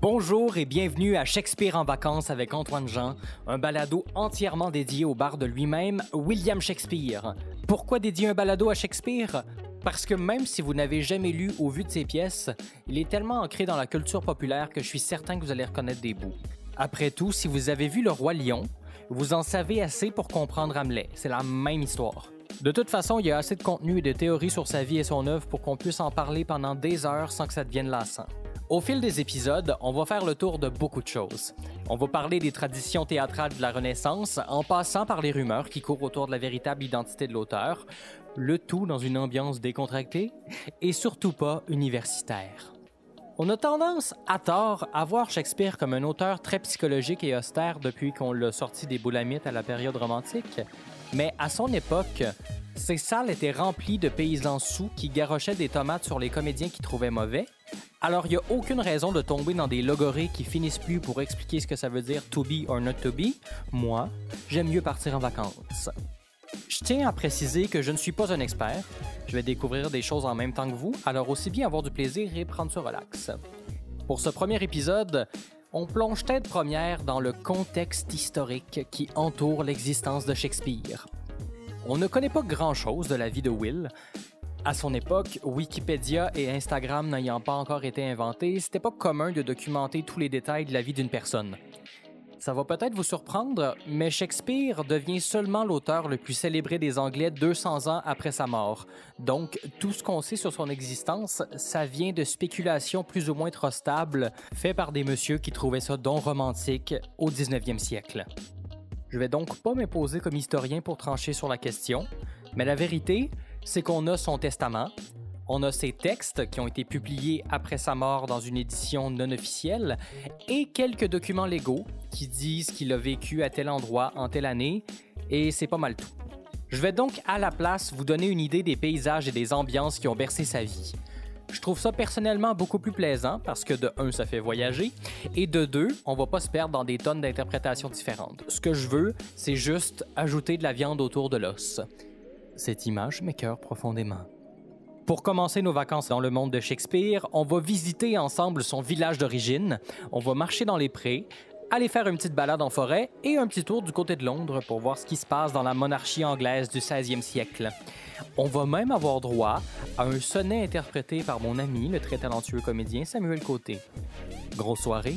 Bonjour et bienvenue à Shakespeare en vacances avec Antoine Jean, un balado entièrement dédié au bar de lui-même, William Shakespeare. Pourquoi dédier un balado à Shakespeare? Parce que même si vous n'avez jamais lu ou vu de ses pièces, il est tellement ancré dans la culture populaire que je suis certain que vous allez reconnaître des bouts. Après tout, si vous avez vu Le Roi Lion, vous en savez assez pour comprendre Hamlet. C'est la même histoire. De toute façon, il y a assez de contenu et de théories sur sa vie et son œuvre pour qu'on puisse en parler pendant des heures sans que ça devienne lassant. Au fil des épisodes, on va faire le tour de beaucoup de choses. On va parler des traditions théâtrales de la Renaissance, en passant par les rumeurs qui courent autour de la véritable identité de l'auteur, le tout dans une ambiance décontractée et surtout pas universitaire. On a tendance, à tort, à voir Shakespeare comme un auteur très psychologique et austère depuis qu'on l'a sorti des boulamites à la période romantique, mais à son époque, ces salles étaient remplies de paysans sous qui garochaient des tomates sur les comédiens qui trouvaient mauvais. Alors, il n'y a aucune raison de tomber dans des logorées qui finissent plus pour expliquer ce que ça veut dire to be or not to be. Moi, j'aime mieux partir en vacances. Je tiens à préciser que je ne suis pas un expert. Je vais découvrir des choses en même temps que vous, alors aussi bien avoir du plaisir et prendre ce relax. Pour ce premier épisode, on plonge tête première dans le contexte historique qui entoure l'existence de Shakespeare. On ne connaît pas grand-chose de la vie de Will. À son époque, Wikipédia et Instagram n'ayant pas encore été inventés, c'était pas commun de documenter tous les détails de la vie d'une personne. Ça va peut-être vous surprendre, mais Shakespeare devient seulement l'auteur le plus célébré des Anglais 200 ans après sa mort. Donc, tout ce qu'on sait sur son existence, ça vient de spéculations plus ou moins trop stables, faites par des messieurs qui trouvaient ça don romantique au 19e siècle. Je vais donc pas m'imposer comme historien pour trancher sur la question, mais la vérité, c'est qu'on a son testament, on a ses textes qui ont été publiés après sa mort dans une édition non officielle et quelques documents légaux qui disent qu'il a vécu à tel endroit en telle année et c'est pas mal tout. Je vais donc à la place vous donner une idée des paysages et des ambiances qui ont bercé sa vie. Je trouve ça personnellement beaucoup plus plaisant parce que de un, ça fait voyager et de deux, on va pas se perdre dans des tonnes d'interprétations différentes. Ce que je veux, c'est juste ajouter de la viande autour de l'os. Cette image m'écœure profondément. Pour commencer nos vacances dans le monde de Shakespeare, on va visiter ensemble son village d'origine, on va marcher dans les prés, aller faire une petite balade en forêt et un petit tour du côté de Londres pour voir ce qui se passe dans la monarchie anglaise du 16e siècle. On va même avoir droit à un sonnet interprété par mon ami, le très talentueux comédien Samuel Côté. Grosse soirée.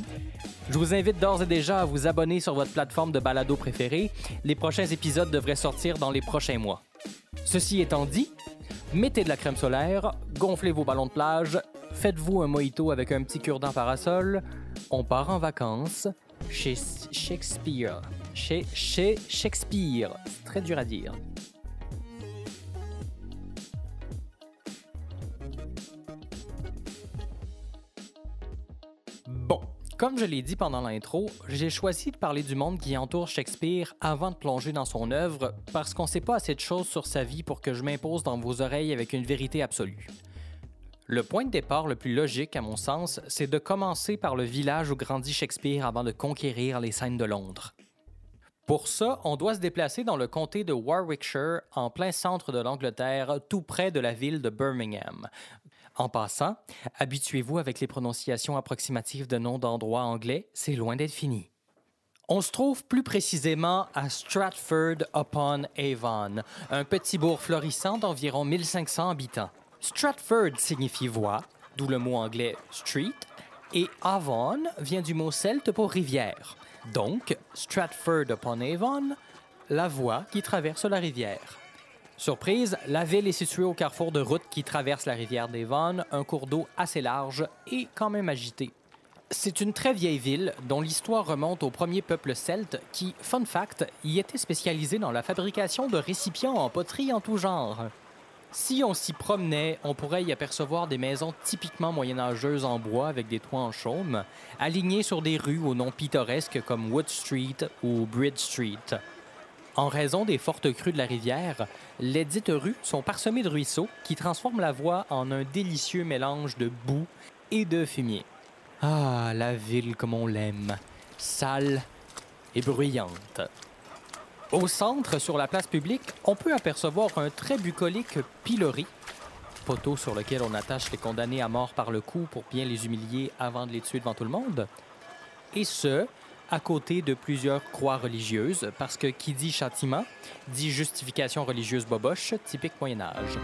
Je vous invite d'ores et déjà à vous abonner sur votre plateforme de balado préférée. Les prochains épisodes devraient sortir dans les prochains mois. Ceci étant dit, mettez de la crème solaire, gonflez vos ballons de plage, faites-vous un mojito avec un petit cure-dent parasol. On part en vacances chez Shakespeare. Chez, chez Shakespeare. C'est très dur à dire. Bon, comme je l'ai dit pendant l'intro, j'ai choisi de parler du monde qui entoure Shakespeare avant de plonger dans son œuvre parce qu'on sait pas assez de choses sur sa vie pour que je m'impose dans vos oreilles avec une vérité absolue. Le point de départ le plus logique, à mon sens, c'est de commencer par le village où grandit Shakespeare avant de conquérir les scènes de Londres. Pour ça, on doit se déplacer dans le comté de Warwickshire, en plein centre de l'Angleterre, tout près de la ville de Birmingham. En passant, habituez-vous avec les prononciations approximatives de noms d'endroits anglais, c'est loin d'être fini. On se trouve plus précisément à Stratford-upon-Avon, un petit bourg florissant d'environ 1500 habitants. Stratford signifie voie, d'où le mot anglais street, et Avon vient du mot celte pour rivière. Donc, Stratford-upon-Avon, la voie qui traverse la rivière. Surprise, la ville est située au carrefour de routes qui traverse la rivière Devon, un cours d'eau assez large et quand même agité. C'est une très vieille ville dont l'histoire remonte au premier peuple celte qui, fun fact, y était spécialisé dans la fabrication de récipients en poterie en tout genre. Si on s'y promenait, on pourrait y apercevoir des maisons typiquement moyenâgeuses en bois avec des toits en chaume, alignées sur des rues aux noms pittoresques comme Wood Street ou Bridge Street. En raison des fortes crues de la rivière, les dites rues sont parsemées de ruisseaux qui transforment la voie en un délicieux mélange de boue et de fumier. Ah, la ville comme on l'aime, sale et bruyante. Au centre, sur la place publique, on peut apercevoir un très bucolique pilori. poteau sur lequel on attache les condamnés à mort par le cou pour bien les humilier avant de les tuer devant tout le monde. Et ce, à côté de plusieurs croix religieuses, parce que qui dit châtiment dit justification religieuse boboche, typique Moyen Âge.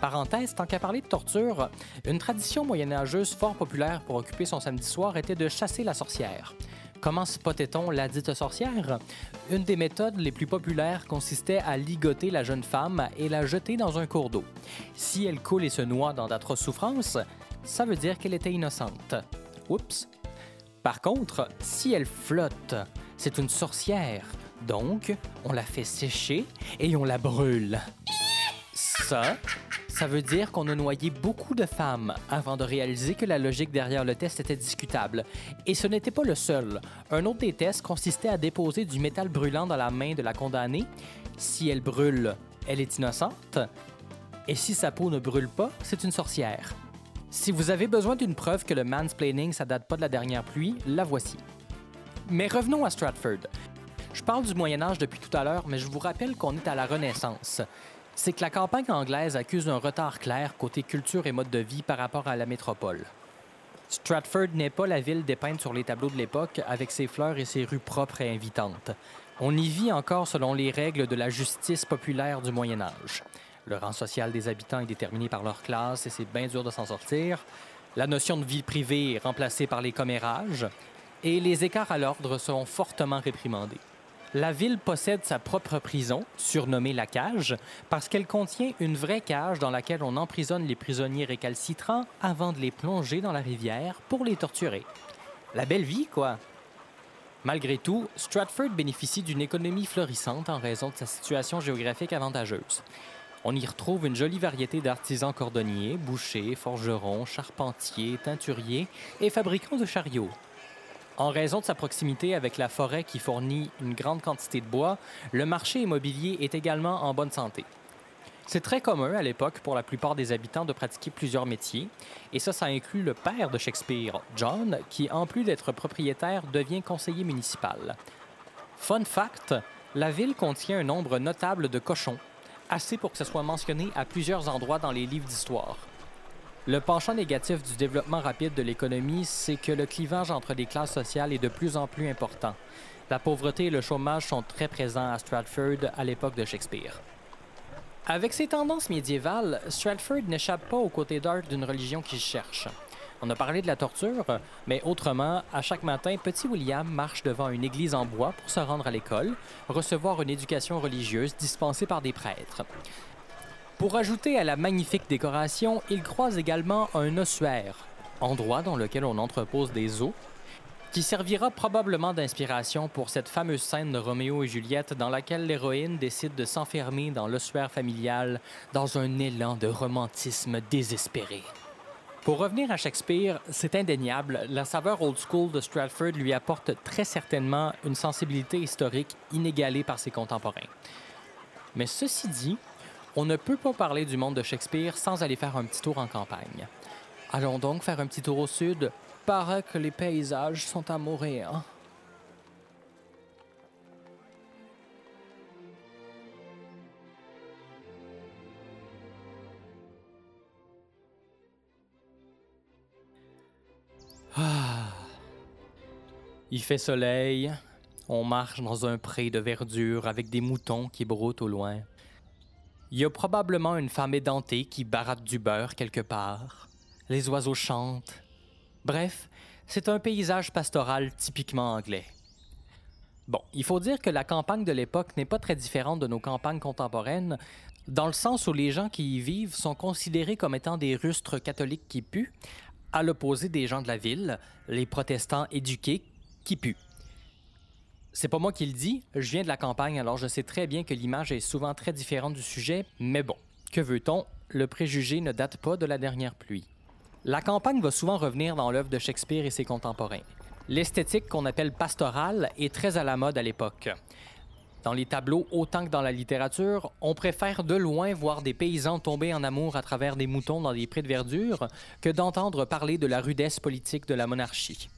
Parenthèse, tant qu'à parler de torture, une tradition moyenâgeuse fort populaire pour occuper son samedi soir était de chasser la sorcière. Comment spottait-on la dite sorcière? Une des méthodes les plus populaires consistait à ligoter la jeune femme et la jeter dans un cours d'eau. Si elle coule et se noie dans d'atroces souffrances, ça veut dire qu'elle était innocente. Oups. Par contre, si elle flotte, c'est une sorcière. Donc, on la fait sécher et on la brûle. Ça, ça veut dire qu'on a noyé beaucoup de femmes avant de réaliser que la logique derrière le test était discutable. Et ce n'était pas le seul. Un autre des tests consistait à déposer du métal brûlant dans la main de la condamnée. Si elle brûle, elle est innocente. Et si sa peau ne brûle pas, c'est une sorcière. Si vous avez besoin d'une preuve que le mansplaining, ça date pas de la dernière pluie, la voici. Mais revenons à Stratford. Je parle du Moyen Âge depuis tout à l'heure, mais je vous rappelle qu'on est à la Renaissance c'est que la campagne anglaise accuse un retard clair côté culture et mode de vie par rapport à la métropole. Stratford n'est pas la ville dépeinte sur les tableaux de l'époque avec ses fleurs et ses rues propres et invitantes. On y vit encore selon les règles de la justice populaire du Moyen Âge. Le rang social des habitants est déterminé par leur classe et c'est bien dur de s'en sortir. La notion de vie privée est remplacée par les commérages et les écarts à l'ordre sont fortement réprimandés. La ville possède sa propre prison, surnommée la cage, parce qu'elle contient une vraie cage dans laquelle on emprisonne les prisonniers récalcitrants avant de les plonger dans la rivière pour les torturer. La belle vie, quoi. Malgré tout, Stratford bénéficie d'une économie florissante en raison de sa situation géographique avantageuse. On y retrouve une jolie variété d'artisans cordonniers, bouchers, forgerons, charpentiers, teinturiers et fabricants de chariots. En raison de sa proximité avec la forêt qui fournit une grande quantité de bois, le marché immobilier est également en bonne santé. C'est très commun à l'époque pour la plupart des habitants de pratiquer plusieurs métiers, et ça, ça inclut le père de Shakespeare, John, qui, en plus d'être propriétaire, devient conseiller municipal. Fun fact, la ville contient un nombre notable de cochons, assez pour que ce soit mentionné à plusieurs endroits dans les livres d'histoire. Le penchant négatif du développement rapide de l'économie, c'est que le clivage entre les classes sociales est de plus en plus important. La pauvreté et le chômage sont très présents à Stratford à l'époque de Shakespeare. Avec ses tendances médiévales, Stratford n'échappe pas au côté dark d'une religion qui cherche. On a parlé de la torture, mais autrement, à chaque matin, petit William marche devant une église en bois pour se rendre à l'école, recevoir une éducation religieuse dispensée par des prêtres. Pour ajouter à la magnifique décoration, il croise également un ossuaire, endroit dans lequel on entrepose des os, qui servira probablement d'inspiration pour cette fameuse scène de Roméo et Juliette dans laquelle l'héroïne décide de s'enfermer dans l'ossuaire familial dans un élan de romantisme désespéré. Pour revenir à Shakespeare, c'est indéniable, la saveur old school de Stratford lui apporte très certainement une sensibilité historique inégalée par ses contemporains. Mais ceci dit, on ne peut pas parler du monde de Shakespeare sans aller faire un petit tour en campagne. Allons donc faire un petit tour au sud. Paraît que les paysages sont à mourir. Ah. Il fait soleil. On marche dans un pré de verdure avec des moutons qui broutent au loin. Il y a probablement une femme édentée qui baratte du beurre quelque part. Les oiseaux chantent. Bref, c'est un paysage pastoral typiquement anglais. Bon, il faut dire que la campagne de l'époque n'est pas très différente de nos campagnes contemporaines, dans le sens où les gens qui y vivent sont considérés comme étant des rustres catholiques qui puent, à l'opposé des gens de la ville, les protestants éduqués qui puent. C'est pas moi qui le dis, je viens de la campagne, alors je sais très bien que l'image est souvent très différente du sujet, mais bon, que veut-on, le préjugé ne date pas de la dernière pluie. La campagne va souvent revenir dans l'œuvre de Shakespeare et ses contemporains. L'esthétique qu'on appelle pastorale est très à la mode à l'époque. Dans les tableaux autant que dans la littérature, on préfère de loin voir des paysans tomber en amour à travers des moutons dans des prés de verdure que d'entendre parler de la rudesse politique de la monarchie.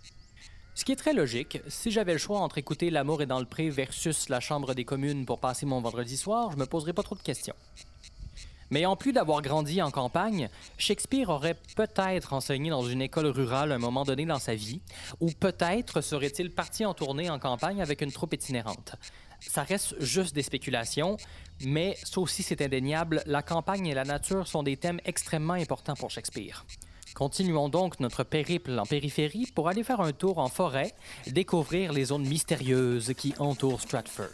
Ce qui est très logique, si j'avais le choix entre écouter L'amour est dans le pré versus la Chambre des communes pour passer mon vendredi soir, je me poserais pas trop de questions. Mais en plus d'avoir grandi en campagne, Shakespeare aurait peut-être enseigné dans une école rurale à un moment donné dans sa vie, ou peut-être serait-il parti en tournée en campagne avec une troupe itinérante. Ça reste juste des spéculations, mais ça aussi c'est indéniable, la campagne et la nature sont des thèmes extrêmement importants pour Shakespeare. Continuons donc notre périple en périphérie pour aller faire un tour en forêt, découvrir les zones mystérieuses qui entourent Stratford.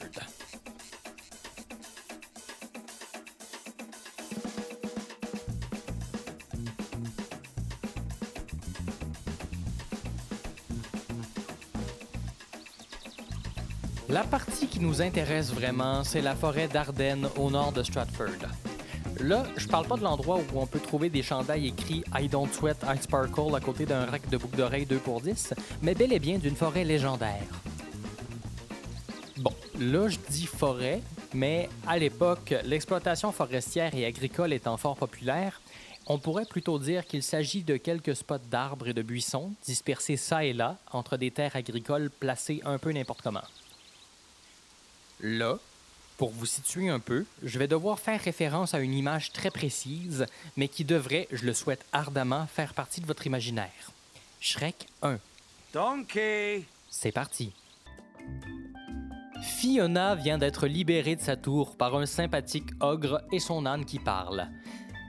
La partie qui nous intéresse vraiment, c'est la forêt d'Ardennes au nord de Stratford. Là, je parle pas de l'endroit où on peut trouver des chandails écrits I don't sweat, I sparkle à côté d'un rack de boucles d'oreilles 2 pour 10, mais bel et bien d'une forêt légendaire. Bon, là, je dis forêt, mais à l'époque, l'exploitation forestière et agricole étant fort populaire, on pourrait plutôt dire qu'il s'agit de quelques spots d'arbres et de buissons dispersés ça et là entre des terres agricoles placées un peu n'importe comment. Là, pour vous situer un peu, je vais devoir faire référence à une image très précise, mais qui devrait, je le souhaite ardemment, faire partie de votre imaginaire. Shrek 1. Donkey! C'est parti. Fiona vient d'être libérée de sa tour par un sympathique ogre et son âne qui parle.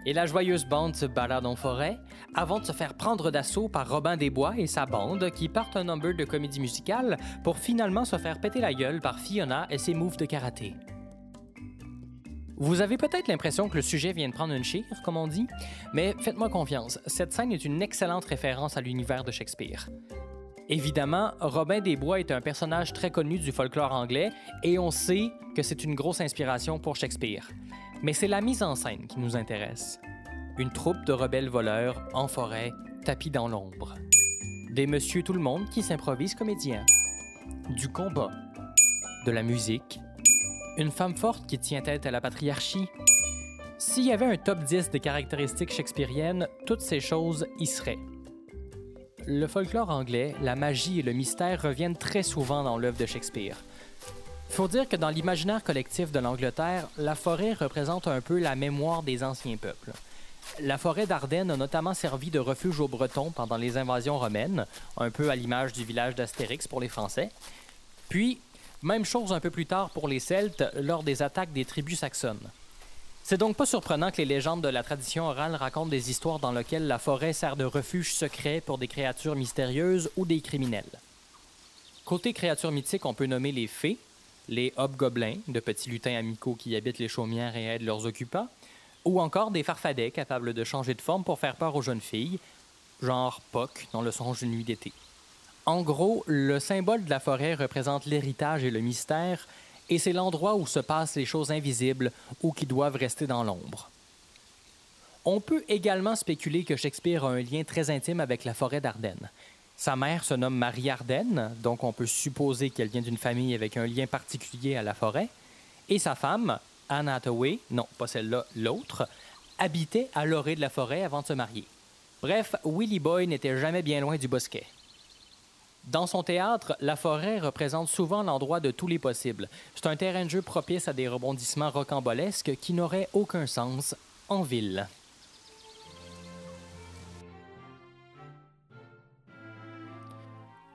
Et la joyeuse bande se balade en forêt avant de se faire prendre d'assaut par Robin des Bois et sa bande qui partent un number de comédie musicale pour finalement se faire péter la gueule par Fiona et ses moves de karaté. Vous avez peut-être l'impression que le sujet vient de prendre une chire, comme on dit, mais faites-moi confiance, cette scène est une excellente référence à l'univers de Shakespeare. Évidemment, Robin des Bois est un personnage très connu du folklore anglais et on sait que c'est une grosse inspiration pour Shakespeare. Mais c'est la mise en scène qui nous intéresse. Une troupe de rebelles voleurs en forêt, tapis dans l'ombre. Des monsieur tout le monde qui s'improvisent comédiens. Du combat. De la musique. Une femme forte qui tient tête à la patriarchie. S'il y avait un top 10 des caractéristiques shakespeariennes, toutes ces choses y seraient. Le folklore anglais, la magie et le mystère reviennent très souvent dans l'œuvre de Shakespeare. Faut dire que dans l'imaginaire collectif de l'Angleterre, la forêt représente un peu la mémoire des anciens peuples. La forêt d'Ardennes a notamment servi de refuge aux Bretons pendant les invasions romaines, un peu à l'image du village d'Astérix pour les Français. Puis, même chose un peu plus tard pour les Celtes lors des attaques des tribus saxonnes. C'est donc pas surprenant que les légendes de la tradition orale racontent des histoires dans lesquelles la forêt sert de refuge secret pour des créatures mystérieuses ou des criminels. Côté créatures mythiques, on peut nommer les fées, les hobgoblins, de petits lutins amicaux qui habitent les chaumières et aident leurs occupants, ou encore des farfadets capables de changer de forme pour faire peur aux jeunes filles, genre Puck dans le songe d'une nuit d'été. En gros, le symbole de la forêt représente l'héritage et le mystère, et c'est l'endroit où se passent les choses invisibles ou qui doivent rester dans l'ombre. On peut également spéculer que Shakespeare a un lien très intime avec la forêt d'Ardennes. Sa mère se nomme Marie Ardenne, donc on peut supposer qu'elle vient d'une famille avec un lien particulier à la forêt. Et sa femme, Anne Hathaway, non pas celle-là, l'autre, habitait à l'orée de la forêt avant de se marier. Bref, Willie Boy n'était jamais bien loin du bosquet. Dans son théâtre, la forêt représente souvent l'endroit de tous les possibles. C'est un terrain de jeu propice à des rebondissements rocambolesques qui n'auraient aucun sens en ville.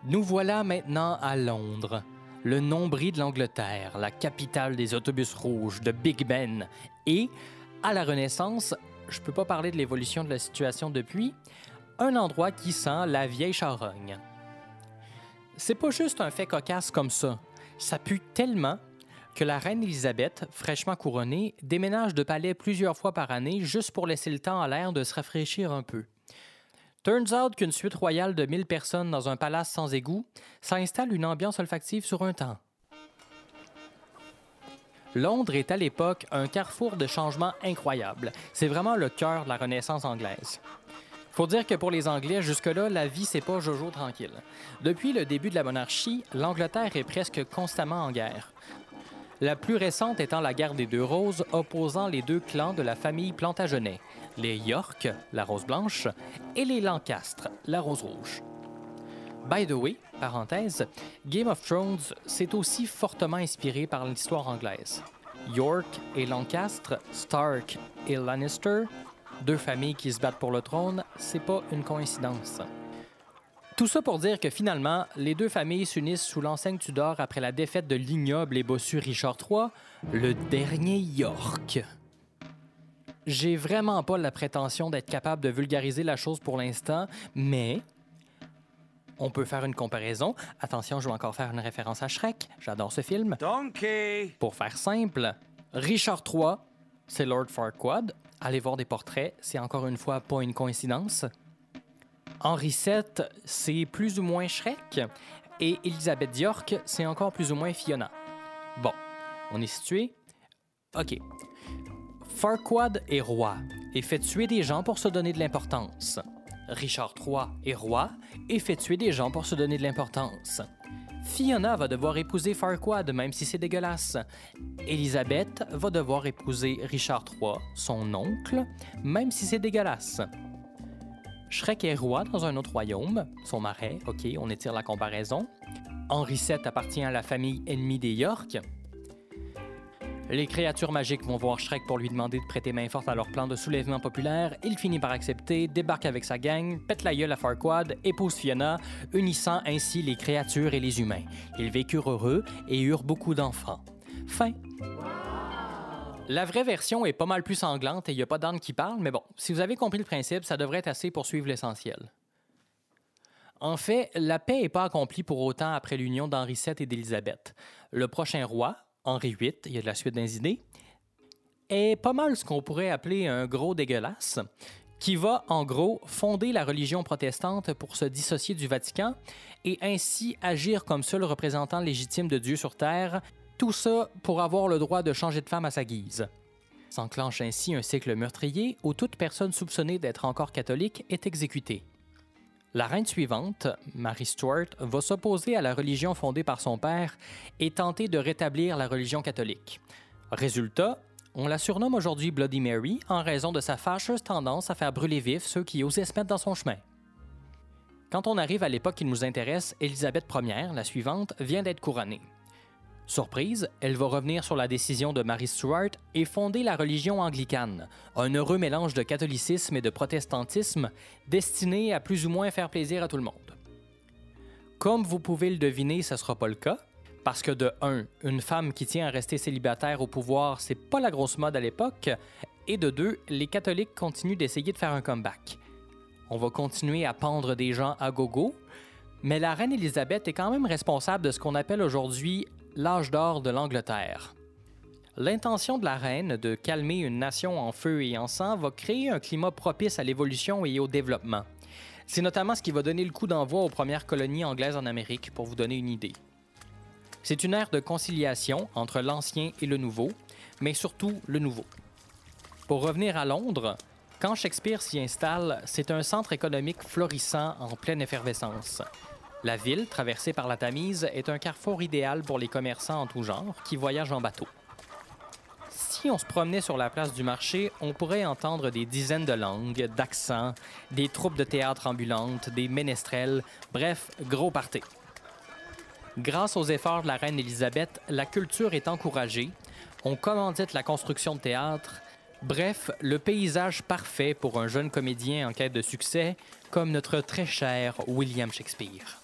Nous voilà maintenant à Londres, le nombril de l'Angleterre, la capitale des autobus rouges, de Big Ben. Et, à la Renaissance, je peux pas parler de l'évolution de la situation depuis, un endroit qui sent la vieille charogne. C'est pas juste un fait cocasse comme ça. Ça pue tellement que la reine Élisabeth, fraîchement couronnée, déménage de palais plusieurs fois par année juste pour laisser le temps à l'air de se rafraîchir un peu. Turns out qu'une suite royale de 1000 personnes dans un palace sans égout, ça installe une ambiance olfactive sur un temps. Londres est à l'époque un carrefour de changements incroyables. C'est vraiment le cœur de la Renaissance anglaise. Faut dire que pour les Anglais, jusque-là, la vie, c'est pas jojo tranquille. Depuis le début de la monarchie, l'Angleterre est presque constamment en guerre. La plus récente étant la guerre des Deux Roses opposant les deux clans de la famille Plantagenet, les York, la rose blanche, et les Lancastre, la rose rouge. By the way, parenthèse, Game of Thrones s'est aussi fortement inspiré par l'histoire anglaise. York et Lancaster, Stark et Lannister, deux familles qui se battent pour le trône, c'est pas une coïncidence. Tout ça pour dire que finalement, les deux familles s'unissent sous l'enseigne Tudor après la défaite de l'ignoble et bossu Richard III, le dernier York. J'ai vraiment pas la prétention d'être capable de vulgariser la chose pour l'instant, mais on peut faire une comparaison. Attention, je vais encore faire une référence à Shrek. J'adore ce film. Donkey! Pour faire simple, Richard III, c'est Lord Farquaad. Allez voir des portraits, c'est encore une fois pas une coïncidence. Henri VII, c'est plus ou moins Shrek. Et Elisabeth York, c'est encore plus ou moins Fiona. Bon, on est situé. OK. Farquaad est roi et fait tuer des gens pour se donner de l'importance. Richard III est roi et fait tuer des gens pour se donner de l'importance. Fiona va devoir épouser Farquaad, même si c'est dégueulasse. Elisabeth va devoir épouser Richard III, son oncle, même si c'est dégueulasse. Shrek est roi dans un autre royaume, son marais, ok, on étire la comparaison. Henri VII appartient à la famille ennemie des York. Les créatures magiques vont voir Shrek pour lui demander de prêter main forte à leur plan de soulèvement populaire. Il finit par accepter, débarque avec sa gang, pète la gueule à Farquaad, épouse Fiona, unissant ainsi les créatures et les humains. Ils vécurent heureux et eurent beaucoup d'enfants. Fin. La vraie version est pas mal plus sanglante et il n'y a pas d'âne qui parle, mais bon, si vous avez compris le principe, ça devrait être assez pour suivre l'essentiel. En fait, la paix n'est pas accomplie pour autant après l'union d'Henri VII et d'Élisabeth. Le prochain roi, Henri VIII, il y a de la suite des idées, est pas mal ce qu'on pourrait appeler un gros dégueulasse, qui va en gros fonder la religion protestante pour se dissocier du Vatican et ainsi agir comme seul représentant légitime de Dieu sur Terre, tout ça pour avoir le droit de changer de femme à sa guise. S'enclenche ainsi un cycle meurtrier où toute personne soupçonnée d'être encore catholique est exécutée. La reine suivante, Mary Stuart, va s'opposer à la religion fondée par son père et tenter de rétablir la religion catholique. Résultat, on la surnomme aujourd'hui Bloody Mary en raison de sa fâcheuse tendance à faire brûler vifs ceux qui osaient se mettre dans son chemin. Quand on arrive à l'époque qui nous intéresse, Élisabeth Ier, la suivante, vient d'être couronnée. Surprise, elle va revenir sur la décision de Mary Stuart et fonder la religion anglicane, un heureux mélange de catholicisme et de protestantisme destiné à plus ou moins faire plaisir à tout le monde. Comme vous pouvez le deviner, ce ne sera pas le cas, parce que de 1, une femme qui tient à rester célibataire au pouvoir, c'est pas la grosse mode à l'époque, et de 2, les catholiques continuent d'essayer de faire un comeback. On va continuer à pendre des gens à gogo, mais la reine Élisabeth est quand même responsable de ce qu'on appelle aujourd'hui l'âge d'or de l'Angleterre. L'intention de la reine de calmer une nation en feu et en sang va créer un climat propice à l'évolution et au développement. C'est notamment ce qui va donner le coup d'envoi aux premières colonies anglaises en Amérique, pour vous donner une idée. C'est une ère de conciliation entre l'ancien et le nouveau, mais surtout le nouveau. Pour revenir à Londres, quand Shakespeare s'y installe, c'est un centre économique florissant en pleine effervescence. La ville, traversée par la Tamise, est un carrefour idéal pour les commerçants en tout genre qui voyagent en bateau. Si on se promenait sur la place du marché, on pourrait entendre des dizaines de langues, d'accents, des troupes de théâtre ambulantes, des ménestrels, bref, gros party. Grâce aux efforts de la reine Élisabeth, la culture est encouragée, on commandite la construction de théâtres, bref, le paysage parfait pour un jeune comédien en quête de succès, comme notre très cher William Shakespeare.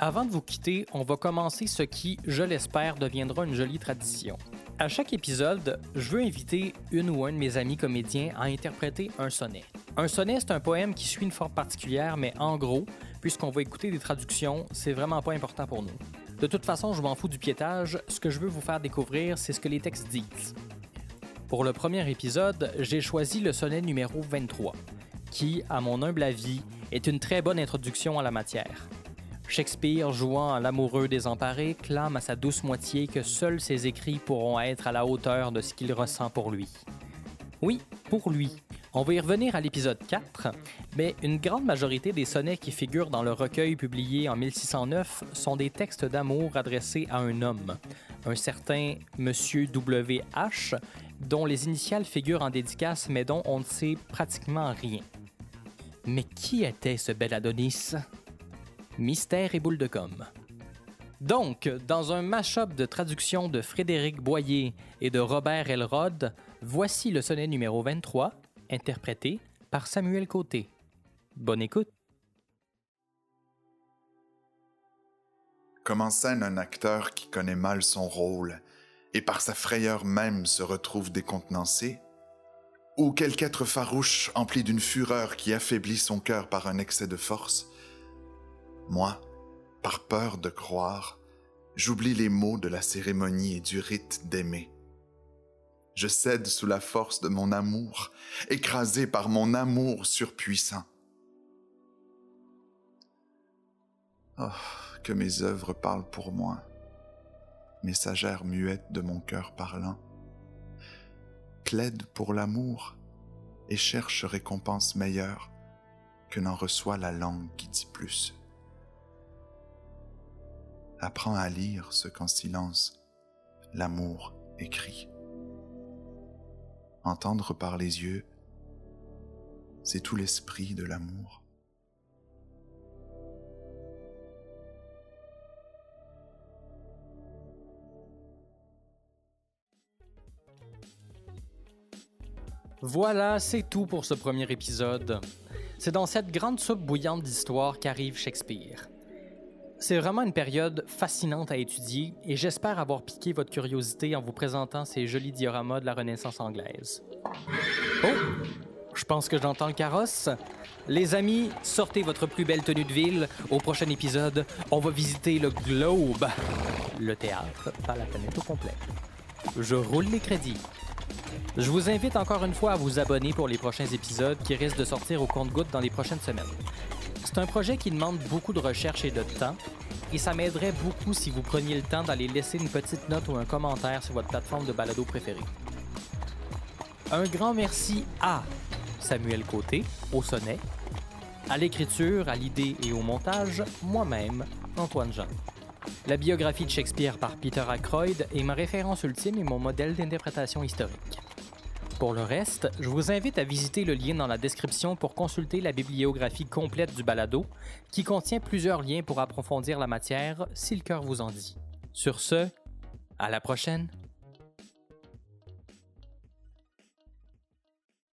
Avant de vous quitter, on va commencer ce qui, je l'espère, deviendra une jolie tradition. À chaque épisode, je veux inviter une ou un de mes amis comédiens à interpréter un sonnet. Un sonnet, c'est un poème qui suit une forme particulière, mais en gros, puisqu'on va écouter des traductions, c'est vraiment pas important pour nous. De toute façon, je m'en fous du piétage, ce que je veux vous faire découvrir, c'est ce que les textes disent. Pour le premier épisode, j'ai choisi le sonnet numéro 23, qui, à mon humble avis, est une très bonne introduction à la matière. Shakespeare, jouant à l'amoureux désemparé, clame à sa douce moitié que seuls ses écrits pourront être à la hauteur de ce qu'il ressent pour lui. Oui, pour lui. On va y revenir à l'épisode 4, mais une grande majorité des sonnets qui figurent dans le recueil publié en 1609 sont des textes d'amour adressés à un homme, un certain Monsieur W.H., dont les initiales figurent en dédicace mais dont on ne sait pratiquement rien. Mais qui était ce bel Adonis? Mystère et boule de com. Donc, dans un mash-up de traduction de Frédéric Boyer et de Robert Elrod, voici le sonnet numéro 23, interprété par Samuel Côté. Bonne écoute. Comme en scène un acteur qui connaît mal son rôle et par sa frayeur même se retrouve décontenancé, ou quelque être farouche empli d'une fureur qui affaiblit son cœur par un excès de force, moi, par peur de croire, j'oublie les mots de la cérémonie et du rite d'aimer. Je cède sous la force de mon amour, écrasé par mon amour surpuissant. Oh, que mes œuvres parlent pour moi, messagère muette de mon cœur parlant. Plaide pour l'amour et cherche récompense meilleure que n'en reçoit la langue qui dit plus. Apprends à lire ce qu'en silence l'amour écrit. Entendre par les yeux, c'est tout l'esprit de l'amour. Voilà, c'est tout pour ce premier épisode. C'est dans cette grande soupe bouillante d'histoire qu'arrive Shakespeare. C'est vraiment une période fascinante à étudier et j'espère avoir piqué votre curiosité en vous présentant ces jolis dioramas de la Renaissance anglaise. Oh! Je pense que j'entends le carrosse. Les amis, sortez votre plus belle tenue de ville. Au prochain épisode, on va visiter le Globe. Le théâtre, pas la planète au complet. Je roule les crédits. Je vous invite encore une fois à vous abonner pour les prochains épisodes qui risquent de sortir au compte-gouttes dans les prochaines semaines. C'est un projet qui demande beaucoup de recherche et de temps, et ça m'aiderait beaucoup si vous preniez le temps d'aller laisser une petite note ou un commentaire sur votre plateforme de balado préférée. Un grand merci à Samuel Côté, au sonnet, à l'écriture, à l'idée et au montage, moi-même, Antoine Jean. La biographie de Shakespeare par Peter Ackroyd est ma référence ultime et mon modèle d'interprétation historique. Pour le reste, je vous invite à visiter le lien dans la description pour consulter la bibliographie complète du balado, qui contient plusieurs liens pour approfondir la matière si le cœur vous en dit. Sur ce, à la prochaine!